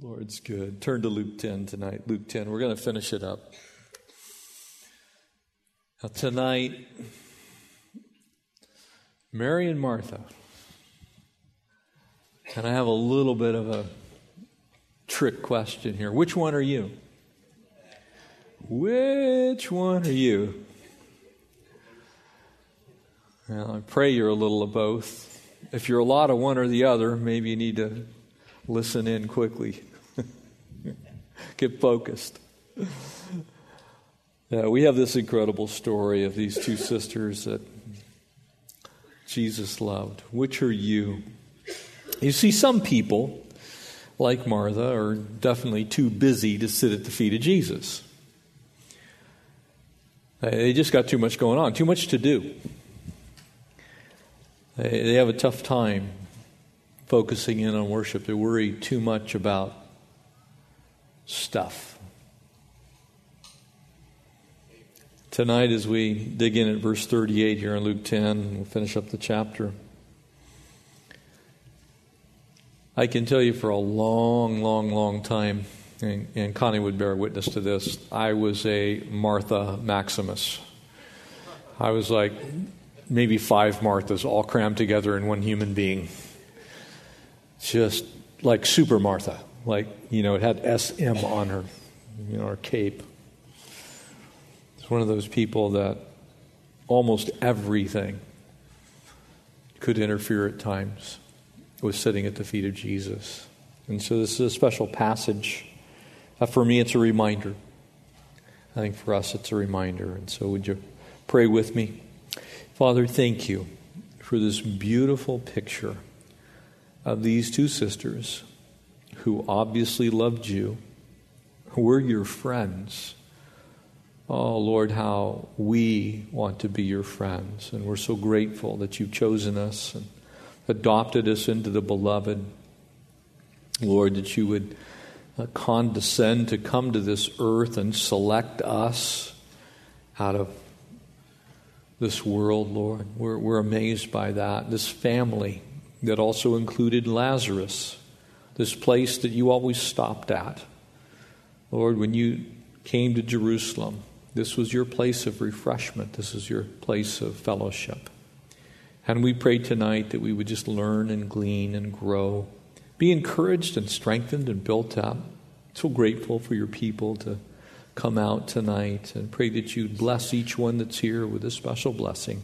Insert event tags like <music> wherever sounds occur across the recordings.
Lord's good. Turn to Luke 10 tonight. Luke 10. We're going to finish it up. Now, tonight, Mary and Martha. And I have a little bit of a trick question here. Which one are you? Which one are you? Well, I pray you're a little of both. If you're a lot of one or the other, maybe you need to listen in quickly. <laughs> Get focused. Yeah, we have this incredible story of these two sisters that Jesus loved. Which are you? You see, some people, like Martha, are definitely too busy to sit at the feet of Jesus. They just got too much going on, too much to do. They have a tough time focusing in on worship. They worry too much about stuff. Tonight, as we dig in at verse 38 here in Luke 10, we'll finish up the chapter. I can tell you for a long, long, long time, and, and Connie would bear witness to this, I was a Martha Maximus. I was like maybe five Marthas all crammed together in one human being. Just like Super Martha. Like, you know, it had SM on her, you know, her cape. It's one of those people that almost everything could interfere at times with sitting at the feet of Jesus. And so this is a special passage. Uh, for me, it's a reminder. I think for us, it's a reminder. And so, would you pray with me? Father, thank you for this beautiful picture of these two sisters who obviously loved you, who were your friends. Oh, Lord, how we want to be your friends. And we're so grateful that you've chosen us and adopted us into the beloved. Lord, that you would uh, condescend to come to this earth and select us out of this world, Lord. We're, we're amazed by that. This family that also included Lazarus, this place that you always stopped at. Lord, when you came to Jerusalem, this was your place of refreshment, this is your place of fellowship. And we pray tonight that we would just learn and glean and grow, be encouraged and strengthened and built up. So grateful for your people to come out tonight and pray that you'd bless each one that's here with a special blessing.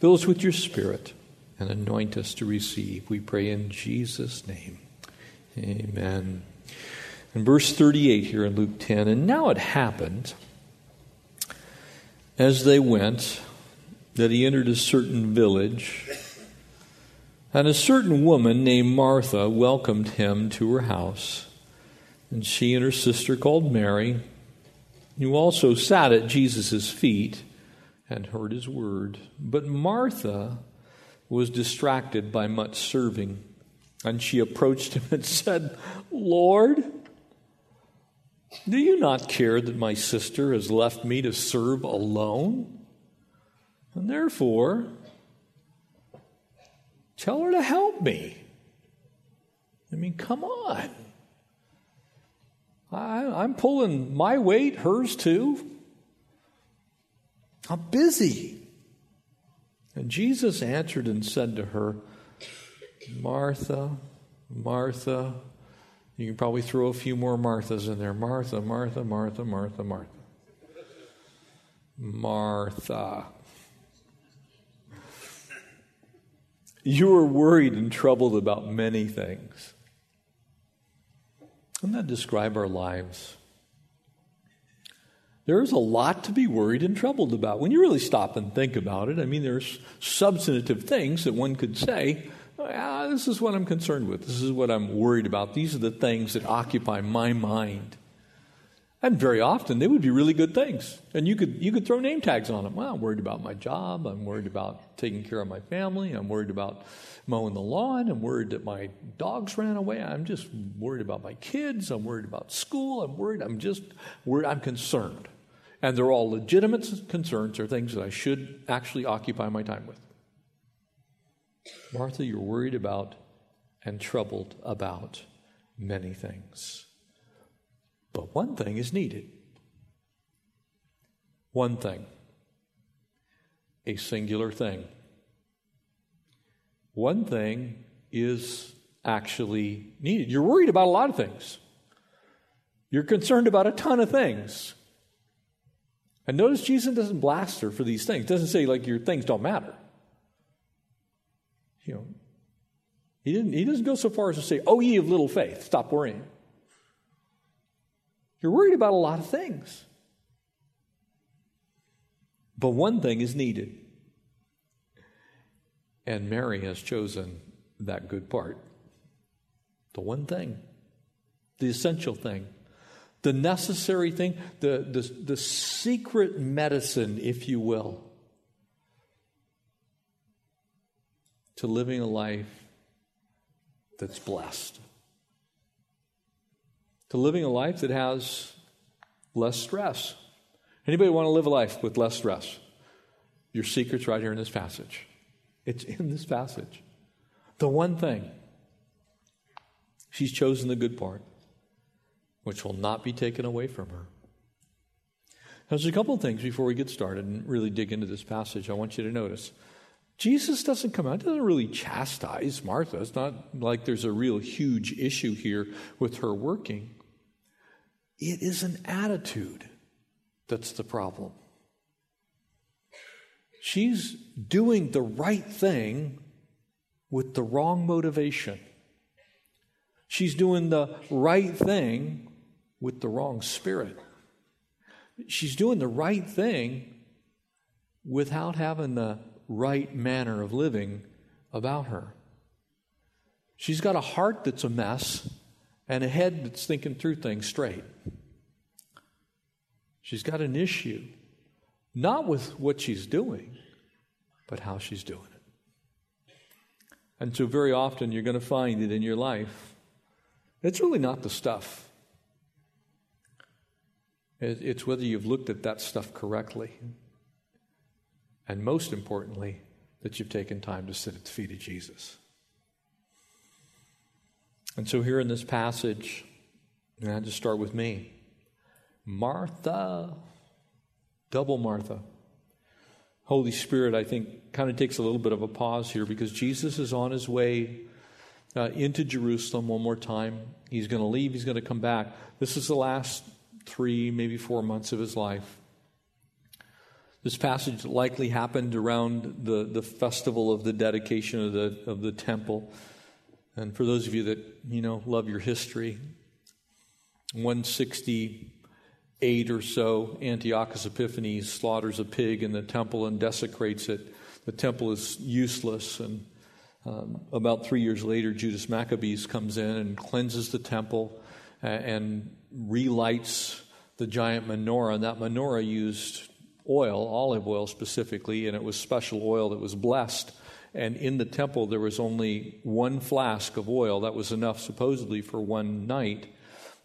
Fill us with your spirit and anoint us to receive. We pray in Jesus' name. Amen. In verse 38 here in Luke 10, and now it happened as they went that he entered a certain village, and a certain woman named Martha welcomed him to her house. And she and her sister called Mary who also sat at Jesus' feet and heard his word. But Martha was distracted by much serving, and she approached him and said, Lord, do you not care that my sister has left me to serve alone? And therefore, tell her to help me. I mean, come on. I, am pulling my weight, hers too. I'm busy. And Jesus answered and said to her, Martha, Martha, you can probably throw a few more Marthas in there. Martha, Martha, Martha, Martha, Martha. Martha. You are worried and troubled about many things. Doesn't that describe our lives? There's a lot to be worried and troubled about. When you really stop and think about it, I mean, there's substantive things that one could say, ah, this is what I'm concerned with. This is what I'm worried about. These are the things that occupy my mind. And very often they would be really good things. And you could, you could throw name tags on them. Well, I'm worried about my job. I'm worried about taking care of my family. I'm worried about mowing the lawn. I'm worried that my dogs ran away. I'm just worried about my kids. I'm worried about school. I'm worried. I'm just worried. I'm concerned. And they're all legitimate concerns. They're things that I should actually occupy my time with. Martha, you're worried about and troubled about many things. But one thing is needed. One thing. A singular thing. One thing is actually needed. You're worried about a lot of things. You're concerned about a ton of things. And notice Jesus doesn't blast her for these things. Doesn't say like your things don't matter. You know, he didn't he doesn't go so far as to say, "Oh ye of little faith, stop worrying." You're worried about a lot of things. But one thing is needed. And Mary has chosen that good part. The one thing, the essential thing, the necessary thing, the, the, the secret medicine, if you will, to living a life that's blessed. To living a life that has less stress. Anybody want to live a life with less stress? Your secret's right here in this passage. It's in this passage. The one thing. She's chosen the good part, which will not be taken away from her. Now, there's a couple of things before we get started and really dig into this passage I want you to notice. Jesus doesn't come out, doesn't really chastise Martha. It's not like there's a real huge issue here with her working. It is an attitude that's the problem. She's doing the right thing with the wrong motivation. She's doing the right thing with the wrong spirit. She's doing the right thing without having the right manner of living about her. She's got a heart that's a mess and a head that's thinking through things straight. She's got an issue not with what she's doing, but how she's doing it. And so, very often, you're going to find it in your life, it's really not the stuff. It's whether you've looked at that stuff correctly. And most importantly, that you've taken time to sit at the feet of Jesus. And so, here in this passage, and I just start with me Martha double Martha. Holy Spirit, I think, kind of takes a little bit of a pause here because Jesus is on his way uh, into Jerusalem one more time. He's going to leave, he's going to come back. This is the last three, maybe four months of his life. This passage likely happened around the, the festival of the dedication of the, of the temple. And for those of you that, you know, love your history, 168 or so, Antiochus Epiphanes slaughters a pig in the temple and desecrates it. The temple is useless. And um, about three years later, Judas Maccabees comes in and cleanses the temple and, and relights the giant menorah. And that menorah used oil, olive oil specifically, and it was special oil that was blessed. And in the temple, there was only one flask of oil. That was enough, supposedly, for one night.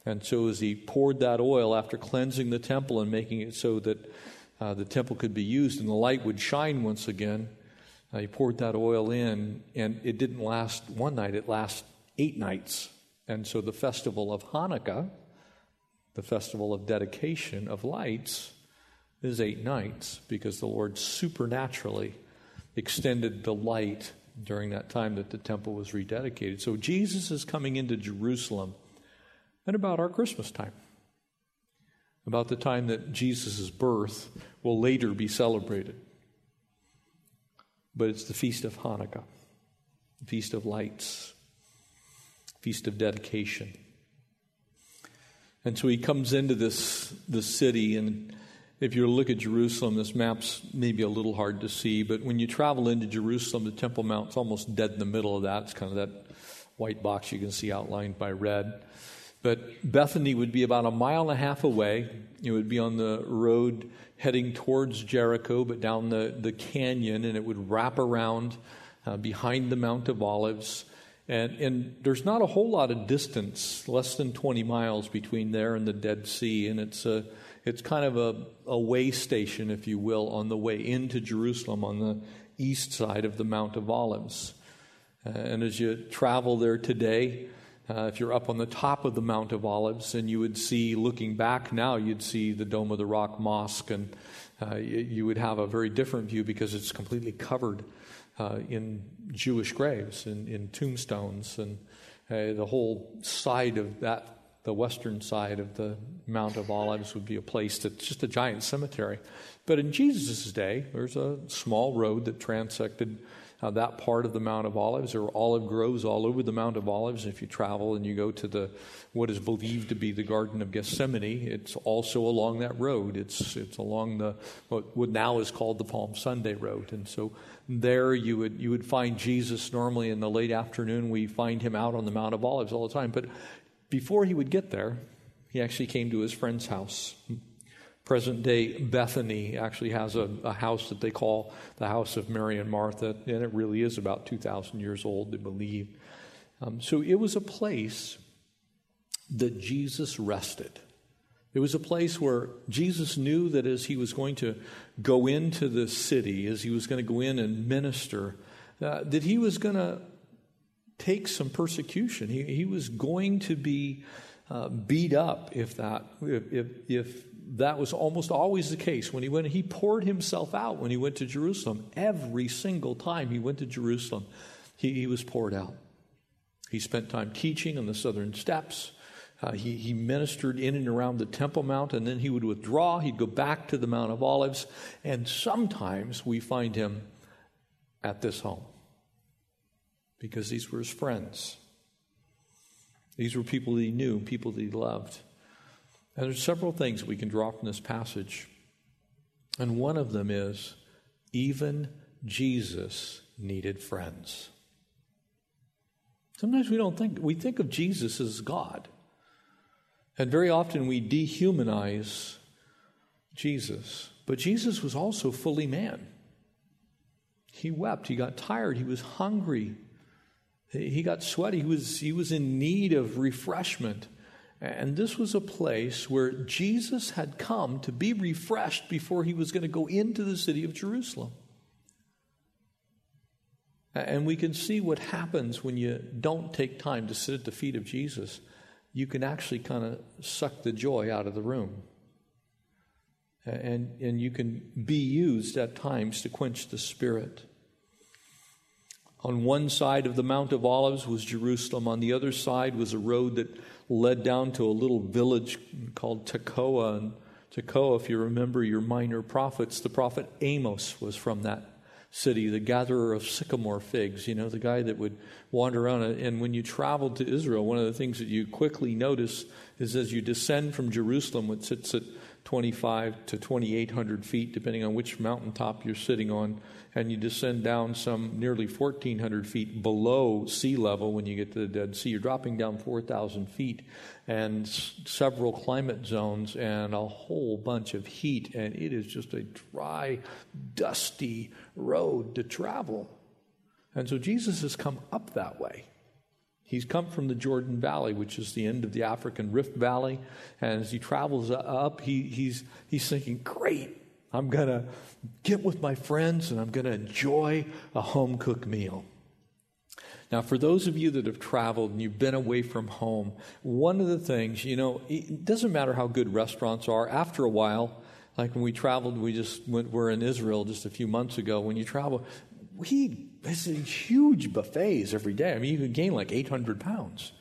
And so, as he poured that oil after cleansing the temple and making it so that uh, the temple could be used and the light would shine once again, uh, he poured that oil in, and it didn't last one night, it lasted eight nights. And so, the festival of Hanukkah, the festival of dedication of lights, is eight nights because the Lord supernaturally extended the light during that time that the temple was rededicated. So, Jesus is coming into Jerusalem and about our Christmas time, about the time that Jesus' birth will later be celebrated. But it's the Feast of Hanukkah, Feast of Lights, Feast of Dedication. And so he comes into this, this city, and if you look at Jerusalem, this map's maybe a little hard to see, but when you travel into Jerusalem, the Temple Mount's almost dead in the middle of that. It's kind of that white box you can see outlined by red. But Bethany would be about a mile and a half away. It would be on the road heading towards Jericho, but down the, the canyon, and it would wrap around uh, behind the Mount of Olives. And, and there's not a whole lot of distance, less than 20 miles between there and the Dead Sea. And it's, a, it's kind of a, a way station, if you will, on the way into Jerusalem on the east side of the Mount of Olives. Uh, and as you travel there today, Uh, if you're up on the top of the Mount of Olives, and you would see, looking back now, you'd see the Dome of the Rock Mosque, and uh, you would have a very different view because it's completely covered uh, in Jewish graves and in, tombstones, and uh, the whole side of that the western side of the Mount of Olives would be a place that's just a giant cemetery. But in Jesus' day, there's a small road that transected uh, that part of the Mount of Olives. There are olive groves all over the Mount of Olives. If you travel and you go to the what is believed to be the Garden of Gethsemane, it's also along that road. It's it's along the what, what now is called the Palm Sunday Road. And so there you would you would find Jesus normally in the late afternoon. We find him out on the Mount of Olives all the time. But before he would get there, he actually came to his friend's house. Present day Bethany actually has a, a, house that they call the house of Mary and Martha, and it really is about 2,000 years old, they believe. Um, so it was a place that Jesus rested. It was a place where Jesus knew that as he was going to go into the city, as he was going to go in and minister, uh, that he was going to take some persecution. He, he was going to be uh, beat up if that if, if, if that was almost always the case when he went he poured himself out when he went to Jerusalem every single time he went to Jerusalem he, he was poured out he spent time teaching on the southern steps uh, he, he ministered in and around the Temple Mount, and then he would withdraw. He'd go back to the Mount of Olives, and sometimes we find him at this home because these were his friends. These were people that he knew, people that he loved. And there's several things we can draw from this passage. And one of them is even Jesus needed friends. Sometimes we don't think, we think of Jesus as God. And very often we dehumanize Jesus. But Jesus was also fully man. He wept, he got tired, he was hungry, he got sweaty, he was, he was in need of refreshment. And this was a place where Jesus had come to be refreshed before he was going to go into the city of Jerusalem. And we can see what happens when you don't take time to sit at the feet of Jesus. You can actually kind of suck the joy out of the room. And, and you can be used at times to quench the spirit. On one side of the Mount of Olives was Jerusalem. On the other side was a road that led down to a little village called Tekoa. And Tekoa, if you remember your minor prophets, the prophet Amos was from that city, the gatherer of sycamore figs, you know, the guy that would wander around. And when you traveled to Israel, one of the things that you quickly notice is as you descend from Jerusalem, which sits at 25 to 2,800 feet, depending on which mountaintop you're sitting on, and you descend down some nearly 1,400 feet below sea level when you get to the Dead Sea. You're dropping down 4,000 feet and s- several climate zones and a whole bunch of heat, and it is just a dry, dusty road to travel. And so Jesus has come up that way. He's come from the Jordan Valley, which is the end of the African Rift Valley. And as he travels up, he, he's, he's thinking, great, I'm going to get with my friends and I'm going to enjoy a home cooked meal. Now, for those of you that have traveled and you've been away from home, one of the things, you know, it doesn't matter how good restaurants are, after a while, like when we traveled, we just went, we're in Israel just a few months ago. When you travel, we it's huge buffets every day. I mean, you can gain like 800 pounds.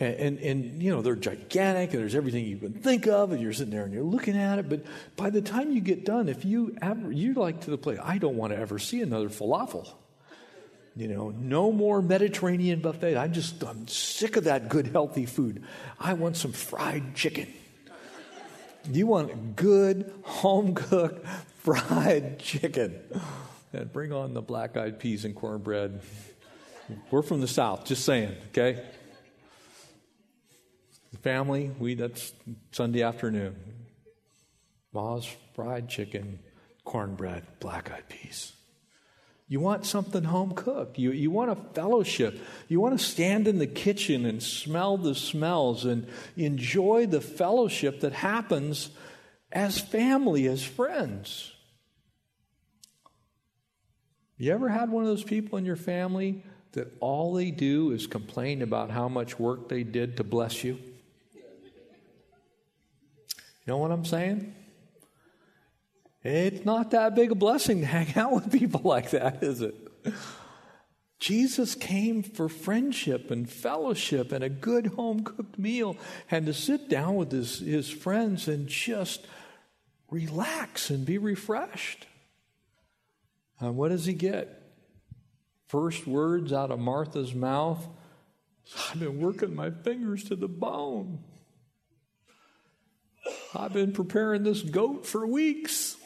And, and, and, you know, they're gigantic and there's everything you can think of and you're sitting there and you're looking at it. But by the time you get done, if you ever, you're like to the place, I don't want to ever see another falafel. You know, no more Mediterranean buffet. I'm just, I'm sick of that good, healthy food. I want some fried chicken. You want good, home cooked, <laughs> fried chicken and bring on the black eyed peas and cornbread. We're from the South, just saying, okay? Family, we that's Sunday afternoon. Ma's fried chicken, cornbread, black eyed peas. You want something home cooked. You, you want a fellowship. You want to stand in the kitchen and smell the smells and enjoy the fellowship that happens as family, as friends. You ever had one of those people in your family that all they do is complain about how much work they did to bless you? You know what I'm saying? It's not that big a blessing to hang out with people like that, is it? Jesus came for friendship and fellowship and a good home cooked meal and to sit down with his, his friends and just relax and be refreshed. And what does he get? First words out of Martha's mouth I've been working my fingers to the bone. I've been preparing this goat for weeks.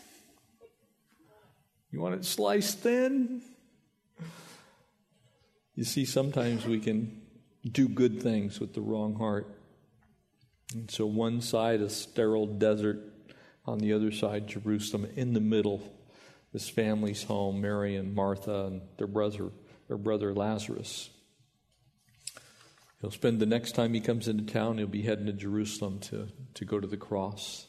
You want it sliced thin? You see, sometimes we can do good things with the wrong heart. And so, one side, a sterile desert, on the other side, Jerusalem, in the middle, this family's home, Mary and Martha and their brother, their brother Lazarus. He'll spend the next time he comes into town, he'll be heading to Jerusalem to, to go to the cross.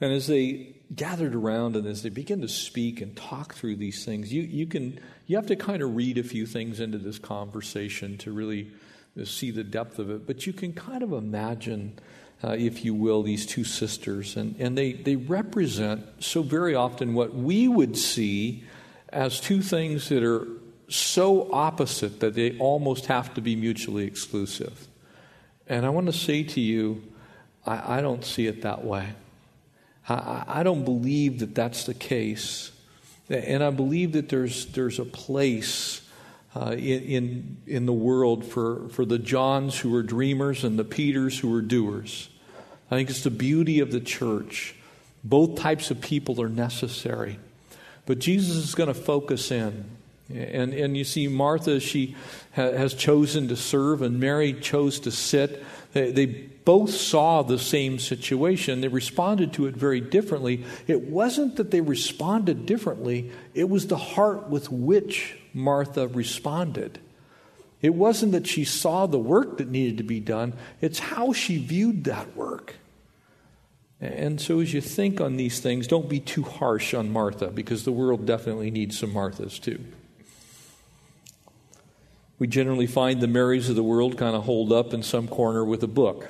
And as they gathered around and as they begin to speak and talk through these things, you, you can you have to kind of read a few things into this conversation to really see the depth of it. But you can kind of imagine, uh, if you will, these two sisters, and, and they, they represent so very often what we would see as two things that are so opposite that they almost have to be mutually exclusive. And I want to say to you, I, I don't see it that way. I, I don't believe that that's the case. And I believe that there's, there's a place uh, in, in, the world for, for the Johns who are dreamers and the Peters who are doers. I think it's the beauty of the church. Both types of people are necessary. But Jesus is going to focus in. And, and you see, Martha, she ha- has chosen to serve, and Mary chose to sit. They, they both saw the same situation. They responded to it very differently. It wasn't that they responded differently, it was the heart with which Martha responded. It wasn't that she saw the work that needed to be done, it's how she viewed that work. And so, as you think on these things, don't be too harsh on Martha because the world definitely needs some Marthas too. We generally find the Marys of the world kind of holed up in some corner with a book.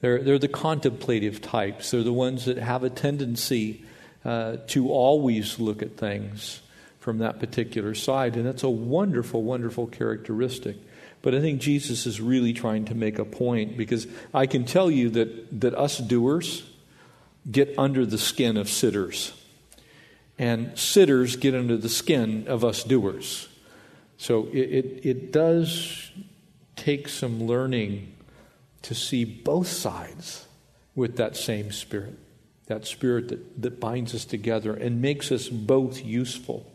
They're, they're the contemplative types. They're the ones that have a tendency uh, to always look at things from that particular side. And that's a wonderful, wonderful characteristic. But I think Jesus is really trying to make a point because I can tell you that, that us doers get under the skin of sitters, and sitters get under the skin of us doers. So it, it, it does take some learning to see both sides with that same spirit, that spirit that, that binds us together and makes us both useful.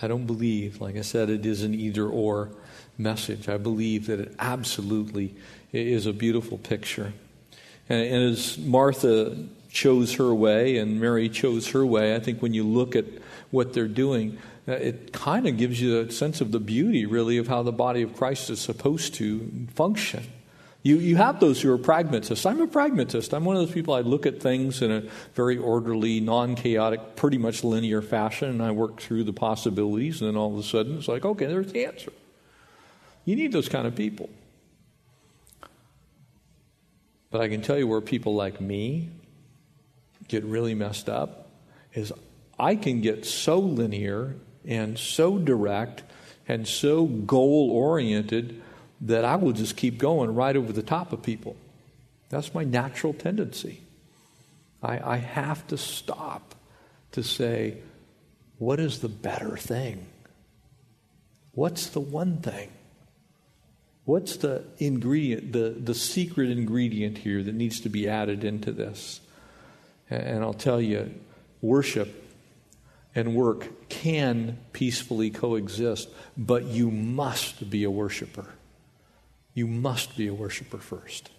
I don't believe, like I said, it is an either or message. I believe that it absolutely is a beautiful picture. And, and as Martha chose her way and Mary chose her way, I think when you look at what they're doing, uh, it kind of gives you a sense of the beauty, really, of how the body of Christ is supposed to function. You, you have those who are pragmatists. I'm a pragmatist. I'm one of those people, I look at things in a very orderly, non chaotic, pretty much linear fashion, and I work through the possibilities, and then all of a sudden it's like, okay, there's the answer. You need those kind of people. But I can tell you where people like me get really messed up is I can get so linear and so direct and so goal oriented that I will just keep going right over the top of people. That's my natural tendency. I, I have to stop to say, what is the better thing? What's the one thing? What's the ingredient, the, the secret ingredient here that needs to be added into this? And I'll tell you, worship and work can peacefully coexist, but you must be a worshiper. You must be a worshiper first.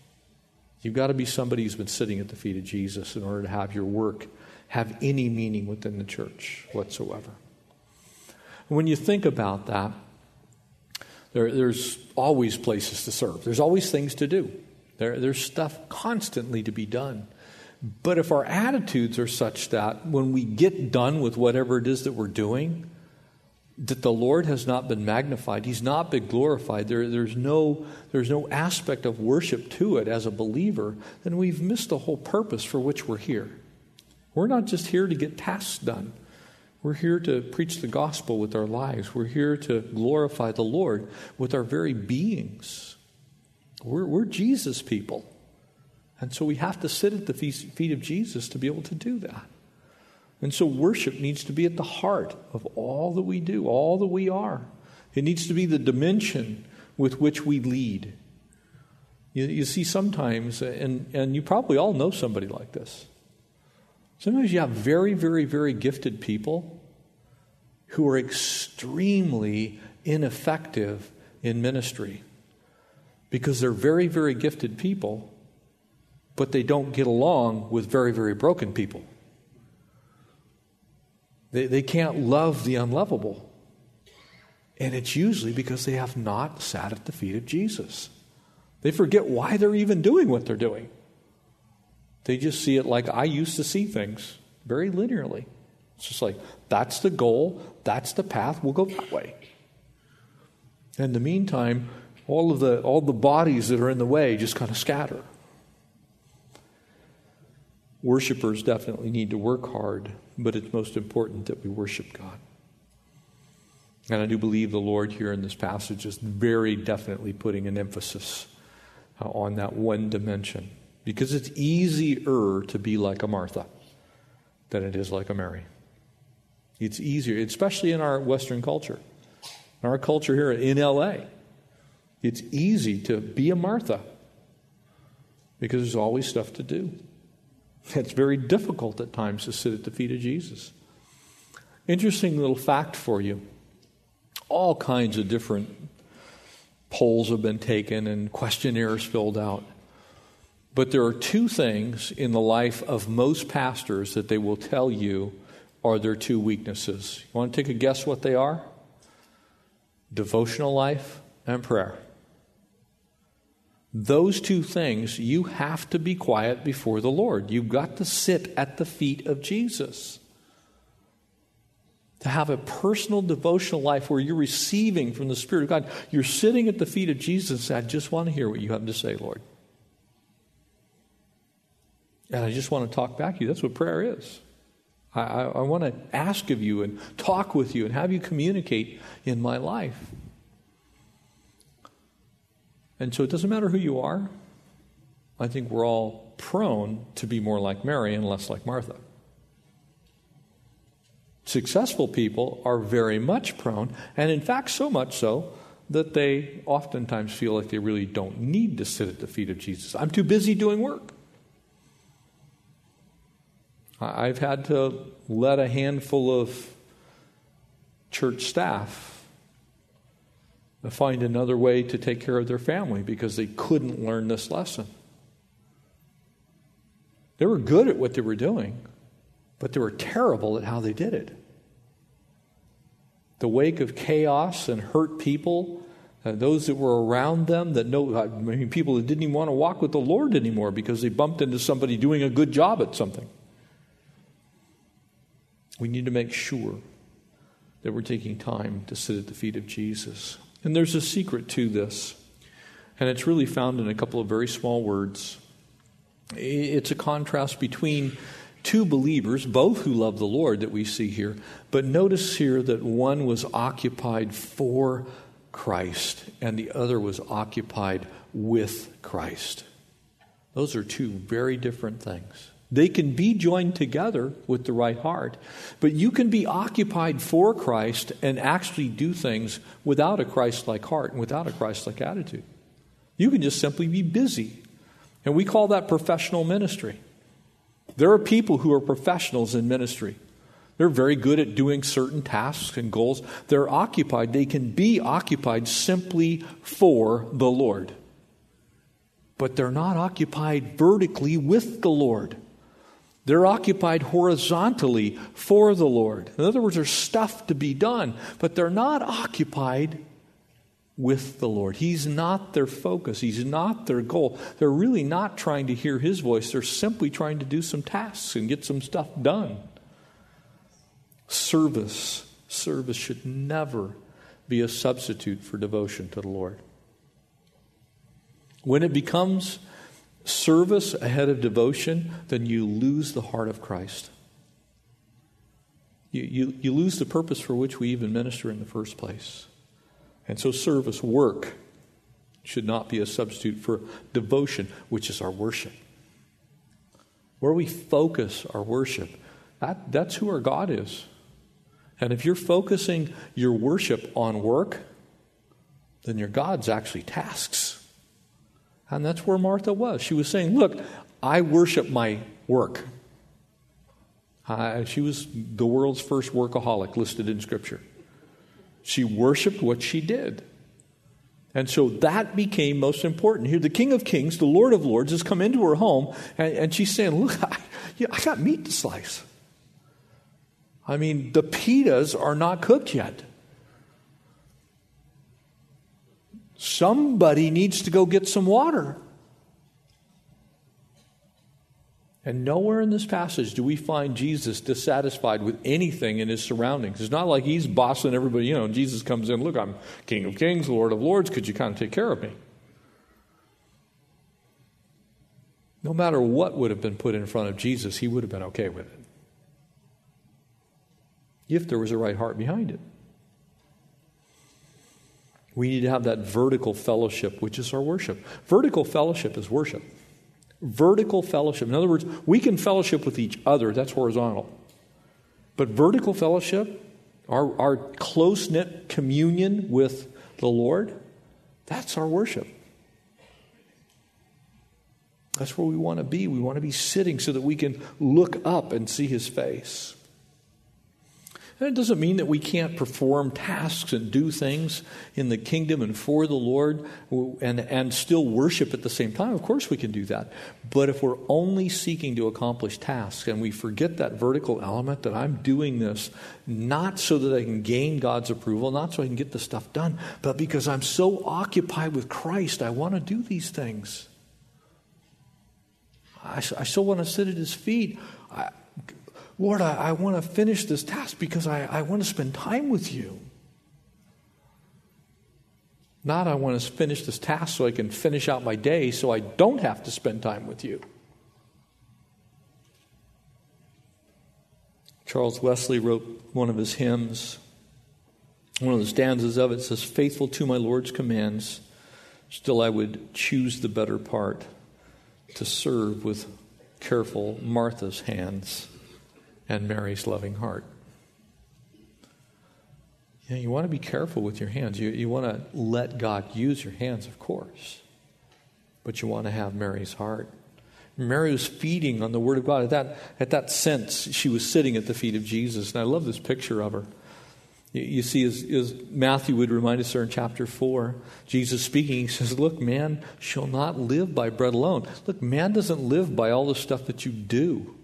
You've got to be somebody who's been sitting at the feet of Jesus in order to have your work have any meaning within the church whatsoever. When you think about that, there, there's always places to serve, there's always things to do, there, there's stuff constantly to be done. But if our attitudes are such that when we get done with whatever it is that we're doing, that the Lord has not been magnified, He's not been glorified, there, there's, no, there's no aspect of worship to it as a believer, then we've missed the whole purpose for which we're here. We're not just here to get tasks done. We're here to preach the gospel with our lives. We're here to glorify the Lord with our very beings. We're, we're Jesus people. And so we have to sit at the feet of Jesus to be able to do that. And so worship needs to be at the heart of all that we do, all that we are. It needs to be the dimension with which we lead. You, you see, sometimes, and, and you probably all know somebody like this. Sometimes you have very, very, very gifted people who are extremely ineffective in ministry because they're very, very gifted people, but they don't get along with very, very broken people. They, they can't love the unlovable. And it's usually because they have not sat at the feet of Jesus. They forget why they're even doing what they're doing. They just see it like I used to see things, very linearly. It's just like, that's the goal, that's the path, we'll go that way. In the meantime, all of the, all the bodies that are in the way just kind of scatter. Worshippers definitely need to work hard but it's most important that we worship God. And I do believe the Lord here in this passage is very definitely putting an emphasis uh, on that one dimension because it's easier to be like a Martha than it is like a Mary. It's easier, especially in our Western culture. In our culture here in LA, it's easy to be a Martha because there's always stuff to do. It's very difficult at times to sit at the feet of Jesus. Interesting little fact for you all kinds of different polls have been taken and questionnaires filled out. But there are two things in the life of most pastors that they will tell you are their two weaknesses. You want to take a guess what they are? Devotional life and prayer. Those two things, you have to be quiet before the Lord. You've got to sit at the feet of Jesus. To have a personal devotional life where you're receiving from the Spirit of God, you're sitting at the feet of Jesus. I just want to hear what you have to say, Lord. And I just want to talk back to you. That's what prayer is. I, I, I want to ask of you and talk with you and have you communicate in my life. And so it doesn't matter who you are. I think we're all prone to be more like Mary and less like Martha. Successful people are very much prone, and in fact, so much so that they oftentimes feel like they really don't need to sit at the feet of Jesus. I'm too busy doing work. I've had to let a handful of church staff find another way to take care of their family because they couldn't learn this lesson. They were good at what they were doing, but they were terrible at how they did it. The wake of chaos and hurt people, uh, those that were around them that know, I mean, people that didn't even want to walk with the Lord anymore because they bumped into somebody doing a good job at something. We need to make sure that we're taking time to sit at the feet of Jesus. And there's a secret to this, and it's really found in a couple of very small words. It's a contrast between two believers, both who love the Lord, that we see here. But notice here that one was occupied for Christ, and the other was occupied with Christ. Those are two very different things. They can be joined together with the right heart, but you can be occupied for Christ and actually do things without a Christ like heart and without a Christ like attitude. You can just simply be busy. And we call that professional ministry. There are people who are professionals in ministry. They're very good at doing certain tasks and goals. They're occupied. They can be occupied simply for the Lord. But they're not occupied vertically with the Lord. They're occupied horizontally for the Lord. In other words, there's stuff to be done, but they're not occupied with the Lord. He's not their focus, He's not their goal. They're really not trying to hear His voice, they're simply trying to do some tasks and get some stuff done. Service Service should never be a substitute for devotion to the Lord. When it becomes service ahead of devotion, then you lose the heart of Christ. You, you, you lose the purpose for which we even minister in the first place. And so, service, work, should not be a substitute for devotion, which is our worship. Where we focus our worship, that, that's who our God is. And if you're focusing your worship on work, then your God's actually tasks. And that's where Martha was. She was saying, Look, I worship my work. Uh, she was the world's first workaholic listed in Scripture. She worshiped what she did. And so that became most important. Here, the King of Kings, the Lord of Lords, has come into her home, and, and she's saying, Look, I, I got meat to slice. I mean, the pitas are not cooked yet. Somebody needs to go get some water. And nowhere in this passage do we find Jesus dissatisfied with anything in his surroundings. It's not like he's bossing everybody, you know, Jesus comes in, look, I'm King of Kings, Lord of Lords, could you kind of take care of me? No matter what would have been put in front of Jesus, he would have been okay with it if there was a right heart behind it. We need to have that vertical fellowship, which is our worship. Vertical fellowship is worship. Vertical fellowship. In other words, we can fellowship with each other, that's horizontal. But vertical fellowship, our, our close knit communion with the Lord, that's our worship. That's where we want to be. We want to be sitting so that we can look up and see his face. It doesn't mean that we can't perform tasks and do things in the kingdom and for the Lord and, and still worship at the same time. Of course, we can do that. But if we're only seeking to accomplish tasks and we forget that vertical element that I'm doing this not so that I can gain God's approval, not so I can get the stuff done, but because I'm so occupied with Christ, I want to do these things. I, I still want to sit at his feet. I, Lord, I, I want to finish this task because I, I want to spend time with you. Not I want to finish this task so I can finish out my day so I don't have to spend time with you. Charles Wesley wrote one of his hymns. One of the stanzas of it says, Faithful to my Lord's commands, still I would choose the better part to serve with careful Martha's hands and Mary's loving heart. You, know, you want to be careful with your hands. You, you want to let God use your hands, of course, but you want to have Mary's heart. Mary was feeding on the Word of God. At that, at that sense, she was sitting at the feet of Jesus. And I love this picture of her. You, you see, as, as Matthew would remind us there in chapter 4, Jesus speaking, he says, Look, man shall not live by bread alone. Look, man doesn't live by all the stuff that you do.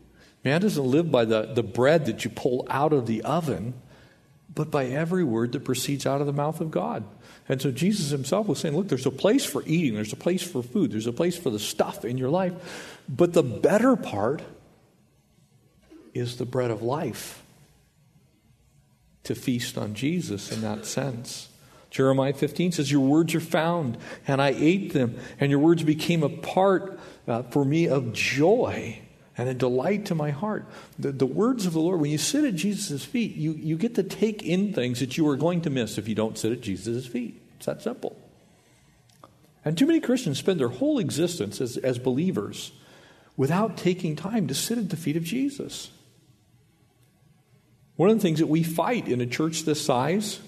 Man doesn't live by the, the bread that you pull out of the oven, but by every word that proceeds out of the mouth of God. And so Jesus himself was saying, look, there's a place for eating, there's a place for food, there's a place for the stuff in your life. But the better part is the bread of life. To feast on Jesus in that sense. Jeremiah 15 says, Your words are found, and I ate them, and your words became a part uh, for me of joy and a delight to my heart. The, the words of the Lord, when you sit at Jesus' feet, you, you get to take in things that you are going to miss if you don't sit at Jesus' feet. It's that simple. And too many Christians spend their whole existence as, as believers without taking time to sit at the feet of Jesus. One of the things that we fight in a church this size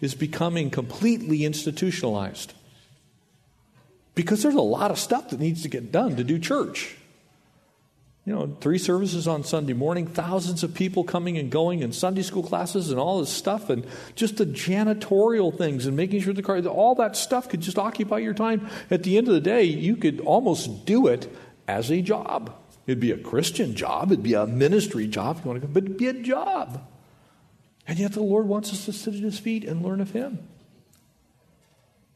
is becoming completely institutionalized. Because there's a lot of stuff that needs to get done to do church. You know, three services on Sunday morning, thousands of people coming and going, and Sunday school classes and all this stuff, and just the janitorial things and making sure the car, all that stuff could just occupy your time. At the end of the day, you could almost do it as a job. It'd be a Christian job, it'd be a ministry job, if you want to go, but it'd be a job. And yet the Lord wants us to sit at His feet and learn of Him.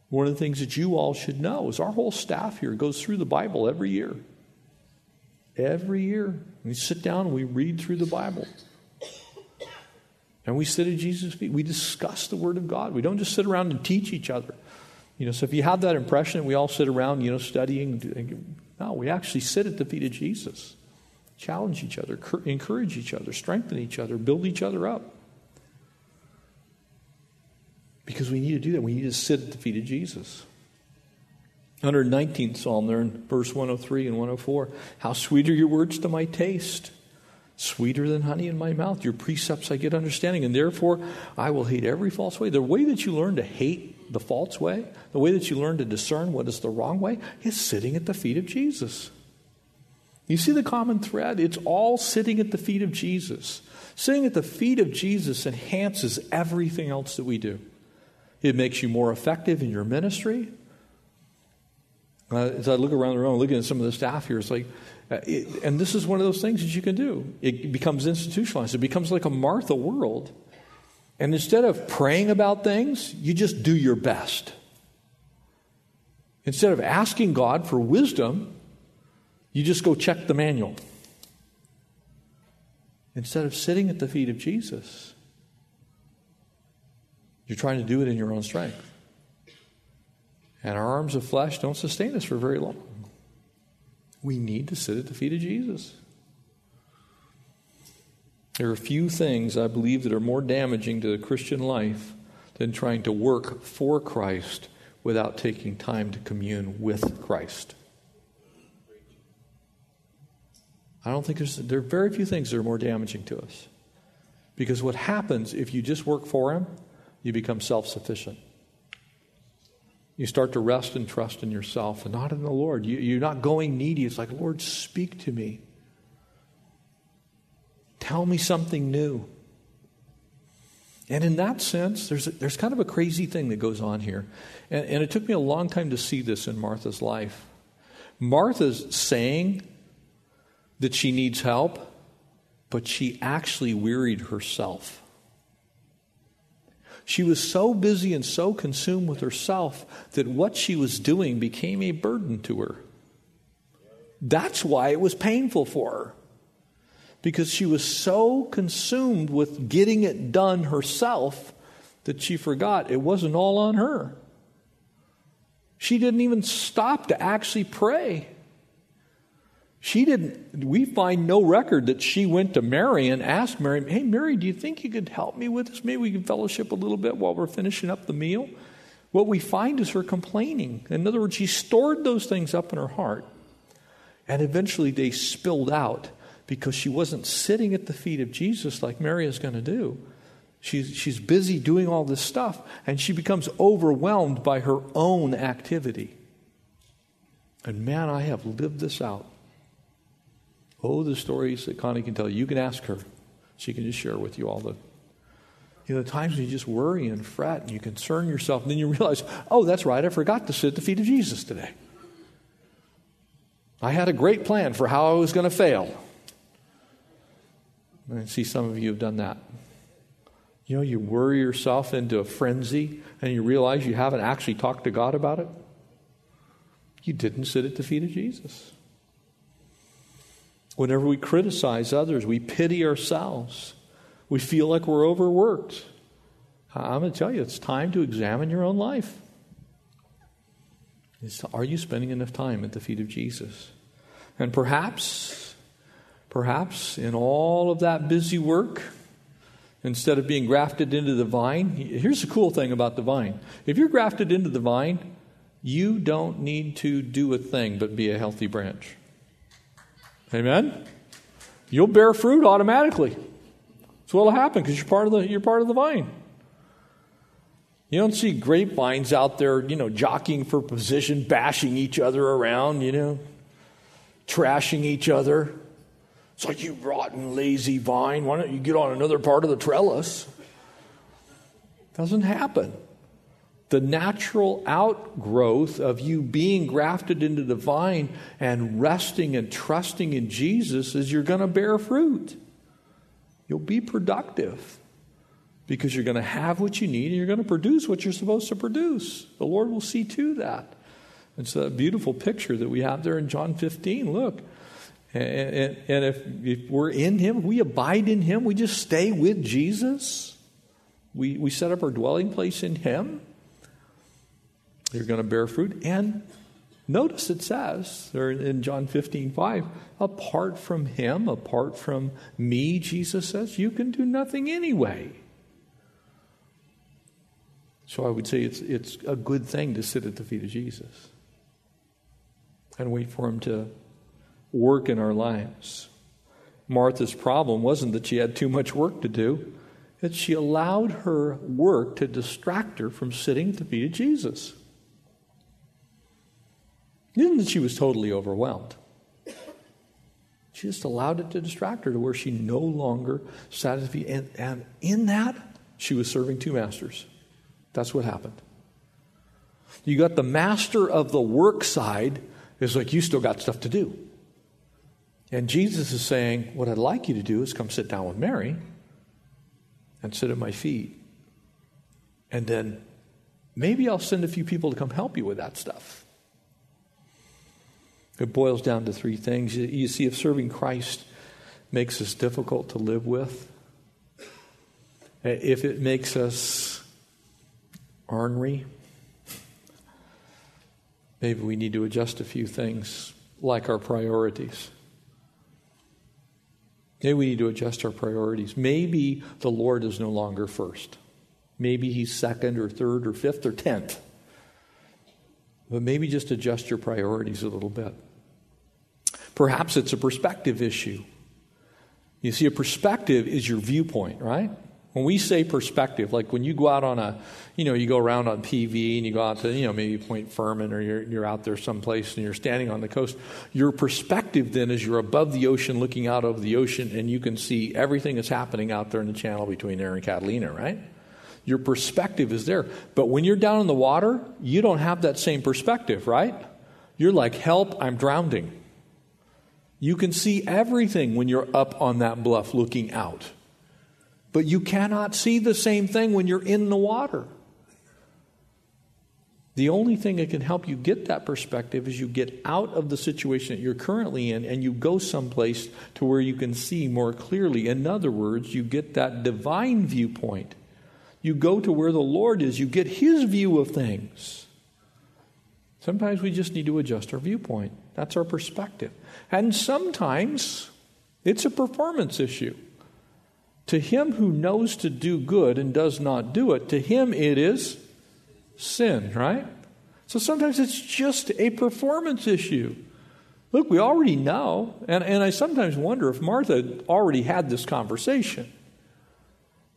One of the things that you all should know is our whole staff here goes through the Bible every year. Every year, we sit down and we read through the Bible. And we sit at Jesus' feet. We discuss the Word of God. We don't just sit around and teach each other. You know, so if you have that impression, we all sit around, you know, studying. No, we actually sit at the feet of Jesus, challenge each other, encourage each other, strengthen each other, build each other up. Because we need to do that. We need to sit at the feet of Jesus. 119th Psalm there in verse 103 and 104. How sweet are your words to my taste, sweeter than honey in my mouth. Your precepts I get understanding, and therefore I will hate every false way. The way that you learn to hate the false way, the way that you learn to discern what is the wrong way, is sitting at the feet of Jesus. You see the common thread? It's all sitting at the feet of Jesus. Sitting at the feet of Jesus enhances everything else that we do. It makes you more effective in your ministry. Uh, as I look around the room, looking at some of the staff here, it's like, uh, it, and this is one of those things that you can do. It becomes institutionalized. It becomes like a Martha world. And instead of praying about things, you just do your best. Instead of asking God for wisdom, you just go check the manual. Instead of sitting at the feet of Jesus, you're trying to do it in your own strength. And our arms of flesh don't sustain us for very long. We need to sit at the feet of Jesus. There are few things, I believe, that are more damaging to the Christian life than trying to work for Christ without taking time to commune with Christ. I don't think there's, there are very few things that are more damaging to us. Because what happens if you just work for Him, you become self sufficient. You start to rest and trust in yourself and not in the Lord. You, are not going needy. It's like, Lord, speak to me. Tell me something new. And in that sense, there's, a, there's kind of a crazy thing that goes on here. And, and it took me a long time to see this in Martha's life. Martha's saying that she needs help, but she actually wearied herself. She was so busy and so consumed with herself that what she was doing became a burden to her. That's why it was painful for her. Because she was so consumed with getting it done herself that she forgot it wasn't all on her. She didn't even stop to actually pray. She didn't, we find no record that she went to Mary and asked Mary, Hey, Mary, do you think you could help me with this? Maybe we can fellowship a little bit while we're finishing up the meal. What we find is her complaining. In other words, she stored those things up in her heart. And eventually they spilled out because she wasn't sitting at the feet of Jesus like Mary is going to do. She's, she's busy doing all this stuff, and she becomes overwhelmed by her own activity. And man, I have lived this out. Oh, the stories that Connie can tell you. You can ask her. She can just share with you all the you know, the times when you just worry and fret and you concern yourself, and then you realize, oh, that's right, I forgot to sit at the feet of Jesus today. I had a great plan for how I was going to fail. I see some of you have done that. You know, you worry yourself into a frenzy and you realize you haven't actually talked to God about it. You didn't sit at the feet of Jesus. Whenever we criticize others, we pity ourselves. We feel like we're overworked. I'm going to tell you, it's time to examine your own life. It's, are you spending enough time at the feet of Jesus? And perhaps, perhaps in all of that busy work, instead of being grafted into the vine, here's the cool thing about the vine. If you're grafted into the vine, you don't need to do a thing but be a healthy branch. Amen? You'll bear fruit automatically. That's what'll happen because you're part of the you're part of the vine. You don't see grapevines out there, you know, jockeying for position, bashing each other around, you know, trashing each other. It's like you rotten, lazy vine. Why don't you get on another part of the trellis? Doesn't happen the natural outgrowth of you being grafted into the vine and resting and trusting in Jesus is you're going to bear fruit. You'll be productive because you're going to have what you need and you're going to produce what you're supposed to produce. The Lord will see to that. It's a beautiful picture that we have there in John 15. Look. And, and, and if, if we're in Him, we abide in Him, we just stay with Jesus We, we set up our dwelling place in Him. You're going to bear fruit. And notice it says there in John 15, 5, apart from Him, apart from me, Jesus says, you can do nothing anyway. So I would say it's, it's a good thing to sit at the feet of Jesus and wait for Him to work in our lives. Martha's problem wasn't that she had too much work to do, that she allowed her work to distract her from sitting at the feet of Jesus. It isn't that she was totally overwhelmed. She just allowed it to distract her to where she no longer sat at the feet. And, and in that, she was serving two masters. That's what happened. You got the master of the work side, is like, you still got stuff to do. And Jesus is saying, What I'd like you to do is come sit down with Mary and sit at my feet. And then maybe I'll send a few people to come help you with that stuff. It boils down to three things. You see, if serving Christ makes us difficult to live with, eh, if it makes us ornery, maybe we need to adjust a few things, like our priorities. Maybe we need to adjust our priorities. Maybe the Lord is no longer first. Maybe he's second or third or fifth or tenth. But maybe just adjust your priorities a little bit. Perhaps it's a perspective issue. You see, a perspective is your viewpoint, right? When we say perspective, like when you go out on a, you know, you go around on PV and you go out to, you know, maybe Point Fermin or you're, you're out there someplace and you're standing on the coast, your perspective then is you're above the ocean looking out over the ocean and you can see everything that's happening out there in the channel between there and Catalina, right? Your perspective is there. But when you're down in the water, you don't have that same perspective, right? You're like, help, I'm drowning. You can see everything when you're up on that bluff looking out. But you cannot see the same thing when you're in the water. The only thing that can help you get that perspective is you get out of the situation that you're currently in and you go someplace to where you can see more clearly. In other words, you get that divine viewpoint. You go to where the Lord is, you get His view of things. Sometimes we just need to adjust our viewpoint. That's our perspective. And sometimes it's a performance issue. To him who knows to do good and does not do it, to him it is sin, right? So sometimes it's just a performance issue. Look, we already know, and, and I sometimes wonder if Martha already had this conversation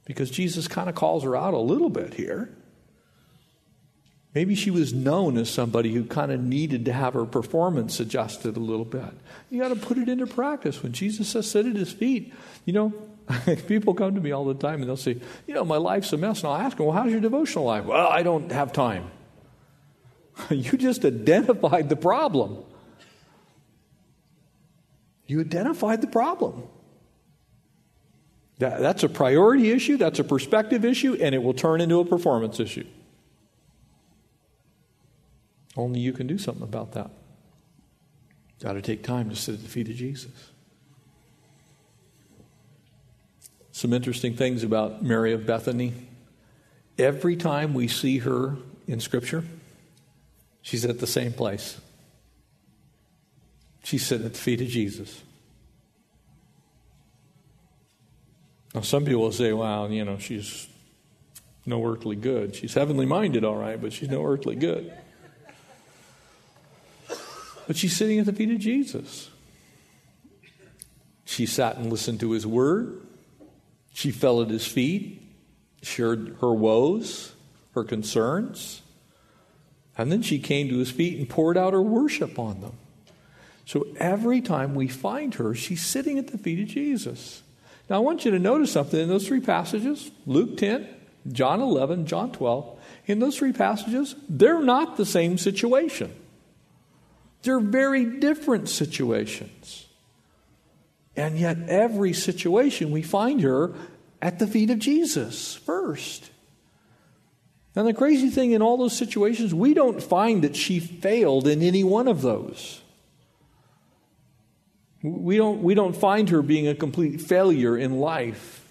because Jesus kind of calls her out a little bit here. Maybe she was known as somebody who kind of needed to have her performance adjusted a little bit. You got to put it into practice. When Jesus says, sit at his feet, you know, <laughs> People come to me all the time and they'll say, You know, my life's a mess. And I'll ask them, Well, how's your devotional life? Well, I don't have time. <laughs> you just identified the problem. You identified the problem. That, that's a priority issue, that's a perspective issue, and it will turn into a performance issue. Only you can do something about that. Got to take time to sit at the feet of Jesus. Some interesting things about Mary of Bethany. Every time we see her in Scripture, she's at the same place. She's sitting at the feet of Jesus. Now, some people will say, well, you know, she's no earthly good. She's heavenly minded, all right, but she's no earthly good. But she's sitting at the feet of Jesus. She sat and listened to his word. She fell at his feet, shared her woes, her concerns, and then she came to his feet and poured out her worship on them. So every time we find her, she's sitting at the feet of Jesus. Now I want you to notice something in those three passages Luke 10, John 11, John 12. In those three passages, they're not the same situation. They're very different situations. And yet, every situation we find her at the feet of Jesus first. And the crazy thing in all those situations, we don't find that she failed in any one of those. We don't, we don't find her being a complete failure in life.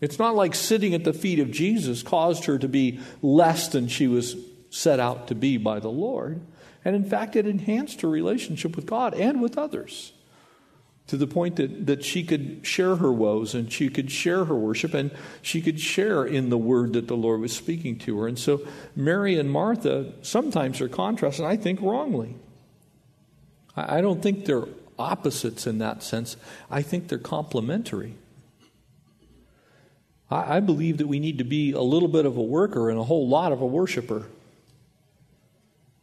It's not like sitting at the feet of Jesus caused her to be less than she was set out to be by the Lord. And in fact, it enhanced her relationship with God and with others to the point that, that she could share her woes and she could share her worship and she could share in the word that the Lord was speaking to her. And so Mary and Martha sometimes are contrasted, and I think wrongly. I, I don't think they're opposites in that sense, I think they're complementary. I, I believe that we need to be a little bit of a worker and a whole lot of a worshiper.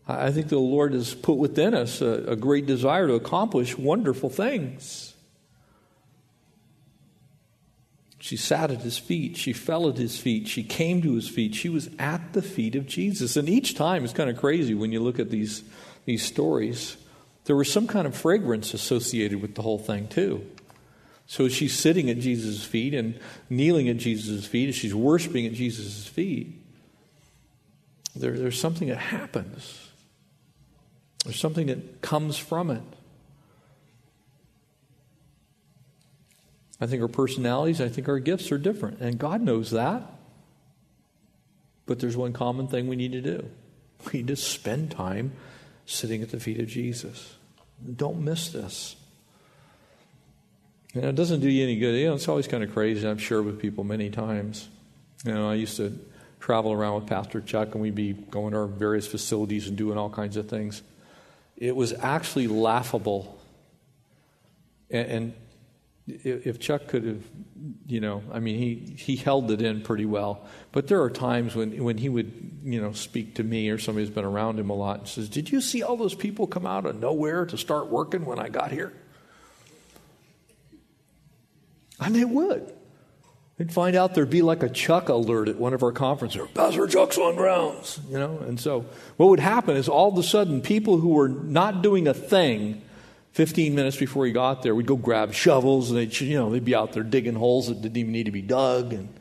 I think the Lord has put within us a, a, great desire to accomplish wonderful things. She sat at his feet. She fell at his feet. She came to his feet. She was at the feet of Jesus. And each time it's kind of crazy when you look at these, these stories. There was some kind of fragrance associated with the whole thing, too. So she's sitting at Jesus' feet and kneeling at Jesus' feet, as she's worshiping at Jesus' feet, there, there's something that happens. There's something that comes from it. I think our personalities, I think our gifts are different. And God knows that. But there's one common thing we need to do <laughs> we need to spend time sitting at the feet of Jesus. Don't miss this. And it doesn't do you any good. You know, it's always kind of crazy, I'm sure, with people many times. You know, I used to travel around with Pastor Chuck, and we'd be going to our various facilities and doing all kinds of things. It was actually laughable. And, and if Chuck could have, you know, I mean, he, he held it in pretty well. But there are times when, when he would, you know, speak to me or somebody who's been around him a lot and says, Did you see all those people come out of nowhere to start working when I got here? And they would. They'd find out there'd be like a Chuck alert at one of our conferences. Pastor Chuck's on grounds, you know. And so what would happen is all of a sudden people who were not doing a thing 15 minutes before he got there would go grab shovels and they'd, you know, they'd be out there digging holes that didn't even need to be dug and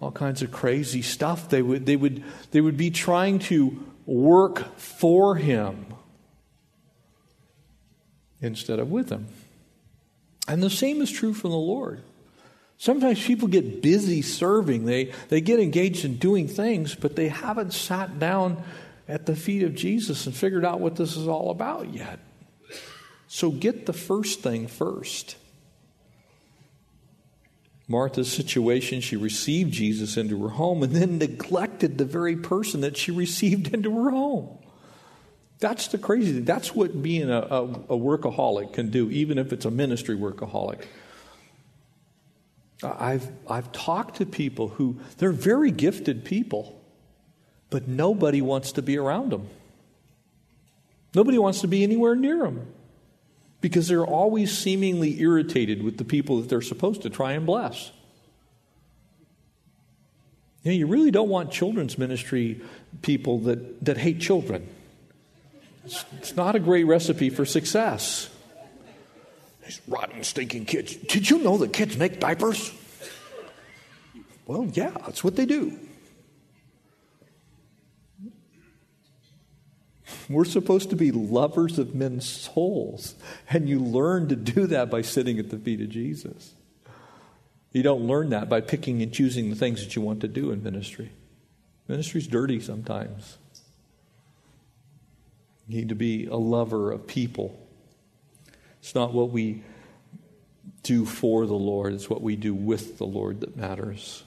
all kinds of crazy stuff. They would, they would, they would be trying to work for him instead of with him. And the same is true from the Lord. Sometimes people get busy serving, they, they get engaged in doing things, but they haven't sat down at the feet of Jesus and figured out what this is all about yet. So get the first thing first. Martha's situation, she received Jesus into her home and then neglected the very person that she received into her home. That's the crazy thing. That's what being a, a, a workaholic can do, even if it's a ministry workaholic. I've, I've talked to people who, they're very gifted people, but nobody wants to be around them. Nobody wants to be anywhere near them because they're always seemingly irritated with the people that they're supposed to try and bless. You, know, you really don't want children's ministry people that, that hate children. It's, it's not a great recipe for success. These rotten, stinking kids. Did you know that kids make diapers? Well, yeah, that's what they do. We're supposed to be lovers of men's souls, and you learn to do that by sitting at the feet of Jesus. You don't learn that by picking and choosing the things that you want to do in ministry. Ministry's dirty sometimes. You need to be a lover of people it's not what we do for the Lord, it's what we do with the Lord that matters.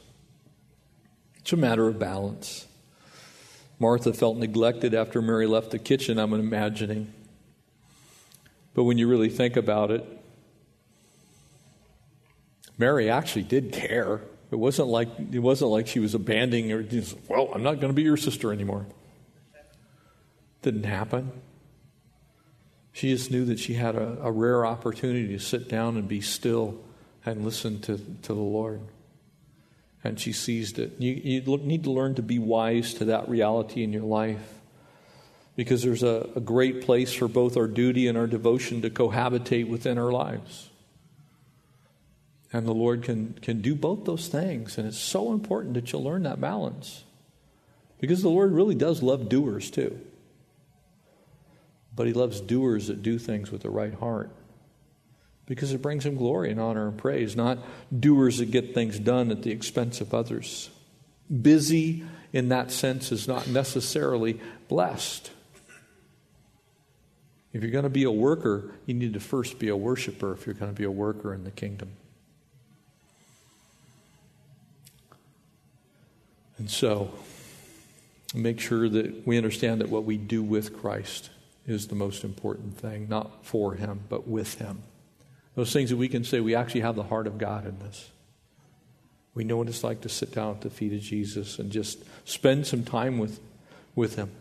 It's a matter of balance. Martha felt neglected after Mary left the kitchen, I'm imagining. But when you really think about it, Mary actually did care. It wasn't like it wasn't like she was abandoning her. Well, I'm not going to be your sister anymore. Didn't happen. She just knew that she had a, a rare opportunity to sit down and be still and listen to, to the Lord. And she seized it. You, you need to learn to be wise to that reality in your life because there's a, a great place for both our duty and our devotion to cohabitate within our lives. And the Lord can, can do both those things. And it's so important that you learn that balance. Because the Lord really does love doers too but he loves doers that do things with the right heart. because it brings him glory and honor and praise, not doers that get things done at the expense of others. Busy in that sense is not necessarily blessed. If you're going to be a worker, you need to first be a worshiper if you're going to be a worker in the kingdom. And so, make sure that we understand that what we do with Christ is the most important thing, not for Him, but with Him. Those things that we can say we actually have the heart of God in this. We know what it's like to sit down at the feet of Jesus and just spend some time with, with Him.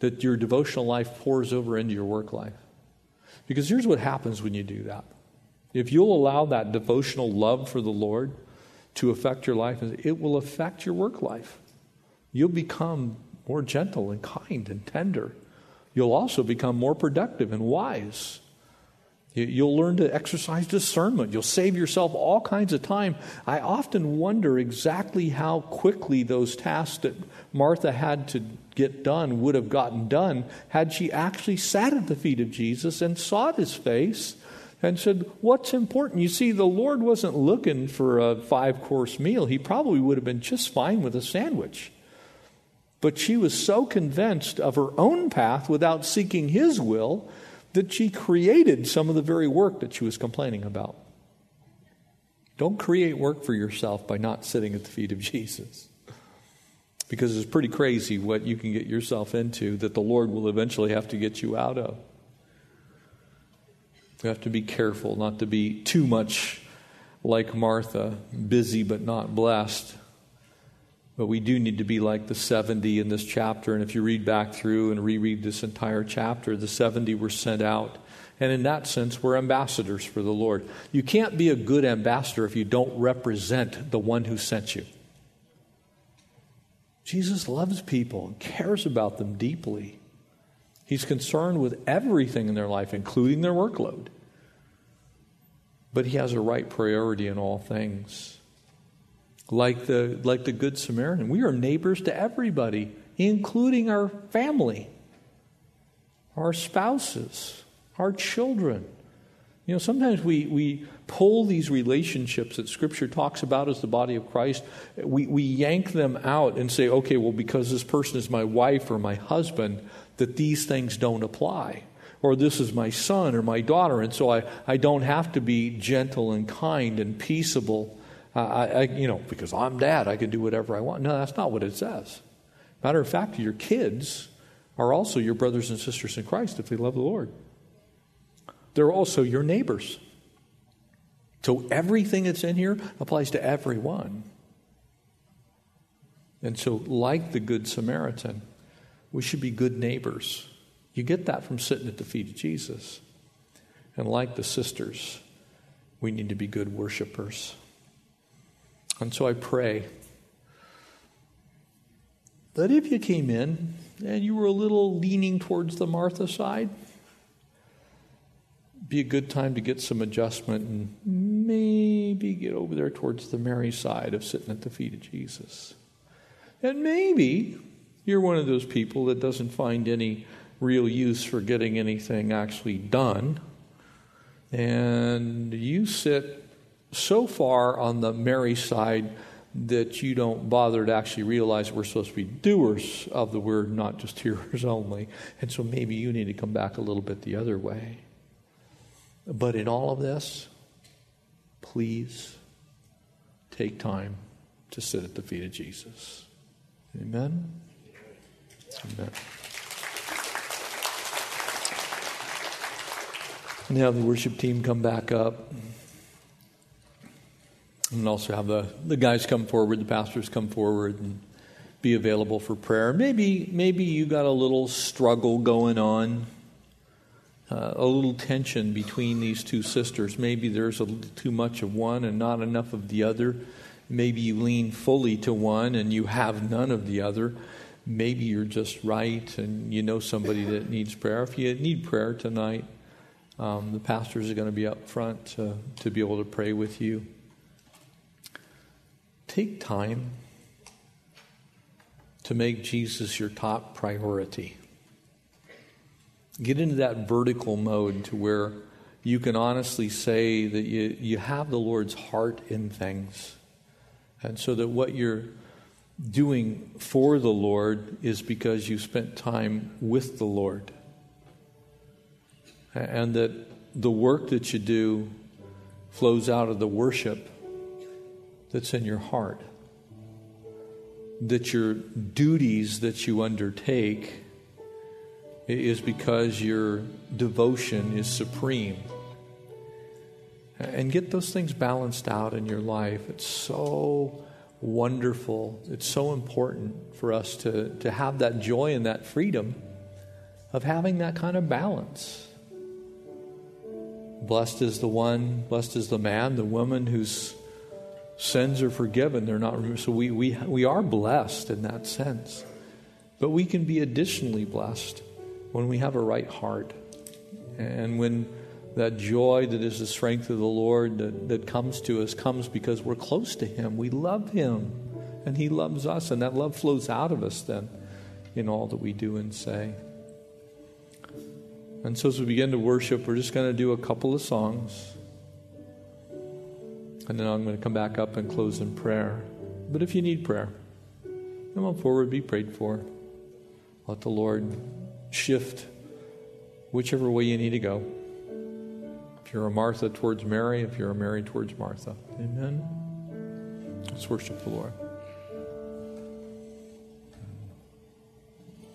That your devotional life pours over into your work life. Because here's what happens when you do that. If you'll allow that devotional love for the Lord to affect your life, it will affect your work life. You'll become more gentle and kind and tender. You'll also become more productive and wise. You'll learn to exercise discernment. You'll save yourself all kinds of time. I often wonder exactly how quickly those tasks that Martha had to get done would have gotten done had she actually sat at the feet of Jesus and sought his face and said, What's important? You see, the Lord wasn't looking for a five course meal. He probably would have been just fine with a sandwich. But she was so convinced of her own path without seeking his will that she created some of the very work that she was complaining about. Don't create work for yourself by not sitting at the feet of Jesus. Because it's pretty crazy what you can get yourself into that the Lord will eventually have to get you out of. You have to be careful not to be too much like Martha, busy but not blessed. But we do need to be like the 70 in this chapter. And if you read back through and reread this entire chapter, the 70 were sent out. And in that sense, we're ambassadors for the Lord. You can't be a good ambassador if you don't represent the one who sent you. Jesus loves people and cares about them deeply. He's concerned with everything in their life, including their workload. But he has a right priority in all things like the, like the Good Samaritan. We are neighbors to everybody, including our family, our spouses, our children. You know, sometimes we, we pull these relationships that Scripture talks about as the body of Christ, we, we yank them out and say, okay, well, because this person is my wife or my husband, that these things don't apply. Or this is my son or my daughter, and so I, I don't have to be gentle and kind and peaceable I, I, you know, because I'm dad, I can do whatever I want. No, that's not what it says. Matter of fact, your kids are also your brothers and sisters in Christ if they love the Lord. They're also your neighbors. So everything that's in here applies to everyone. And so, like the Good Samaritan, we should be good neighbors. You get that from sitting at the feet of Jesus. And like the sisters, we need to be good worshipers. And so I pray that if you came in and you were a little leaning towards the Martha side, be a good time to get some adjustment and maybe get over there towards the Mary side of sitting at the feet of Jesus. And maybe you're one of those people that doesn't find any real use for getting anything actually done. And you sit so far on the Mary side that you don't bother to actually realize we're supposed to be doers of the word, not just hearers <laughs> only. And so maybe you need to come back a little bit the other way. But in all of this, please take time to sit at the feet of Jesus. Amen? Amen. Now the worship team come back up. And also have the, the guys come forward, the pastors come forward and be available for prayer. Maybe, maybe you got a little struggle going on, uh, a little tension between these two sisters. Maybe there's a little too much of one and not enough of the other. Maybe you lean fully to one and you have none of the other. Maybe you're just right and you know somebody that needs prayer. If you need prayer tonight, um, the pastors are going to be up front to, to be able to pray with you. Take time to make Jesus your top priority. Get into that vertical mode to where you can honestly say that you, you have the Lord's heart in things. And so that what you're doing for the Lord is because you spent time with the Lord. And that the work that you do flows out of the worship that's in your heart. That your duties that you undertake is because your devotion is supreme. And get those things balanced out in your life. It's so wonderful. It's so important for us to, to have that joy and that freedom of having that kind of balance. Blessed is the one, blessed is the man, the woman whose sins are forgiven. They're not removed. So we, we, we are blessed in that sense. But we can be additionally blessed when we have a right heart and when that joy that is the strength of the Lord that, that comes to us comes because we're close to Him. We love Him, and He loves us, and that love flows out of us then in all that we do and say. And so, as we begin to worship, we're just going to do a couple of songs. And then I'm going to come back up and close in prayer. But if you need prayer, come on forward, be prayed for. Let the Lord shift whichever way you need to go. If you're a Martha towards Mary, if you're a Mary towards Martha. Amen. Let's worship the Lord.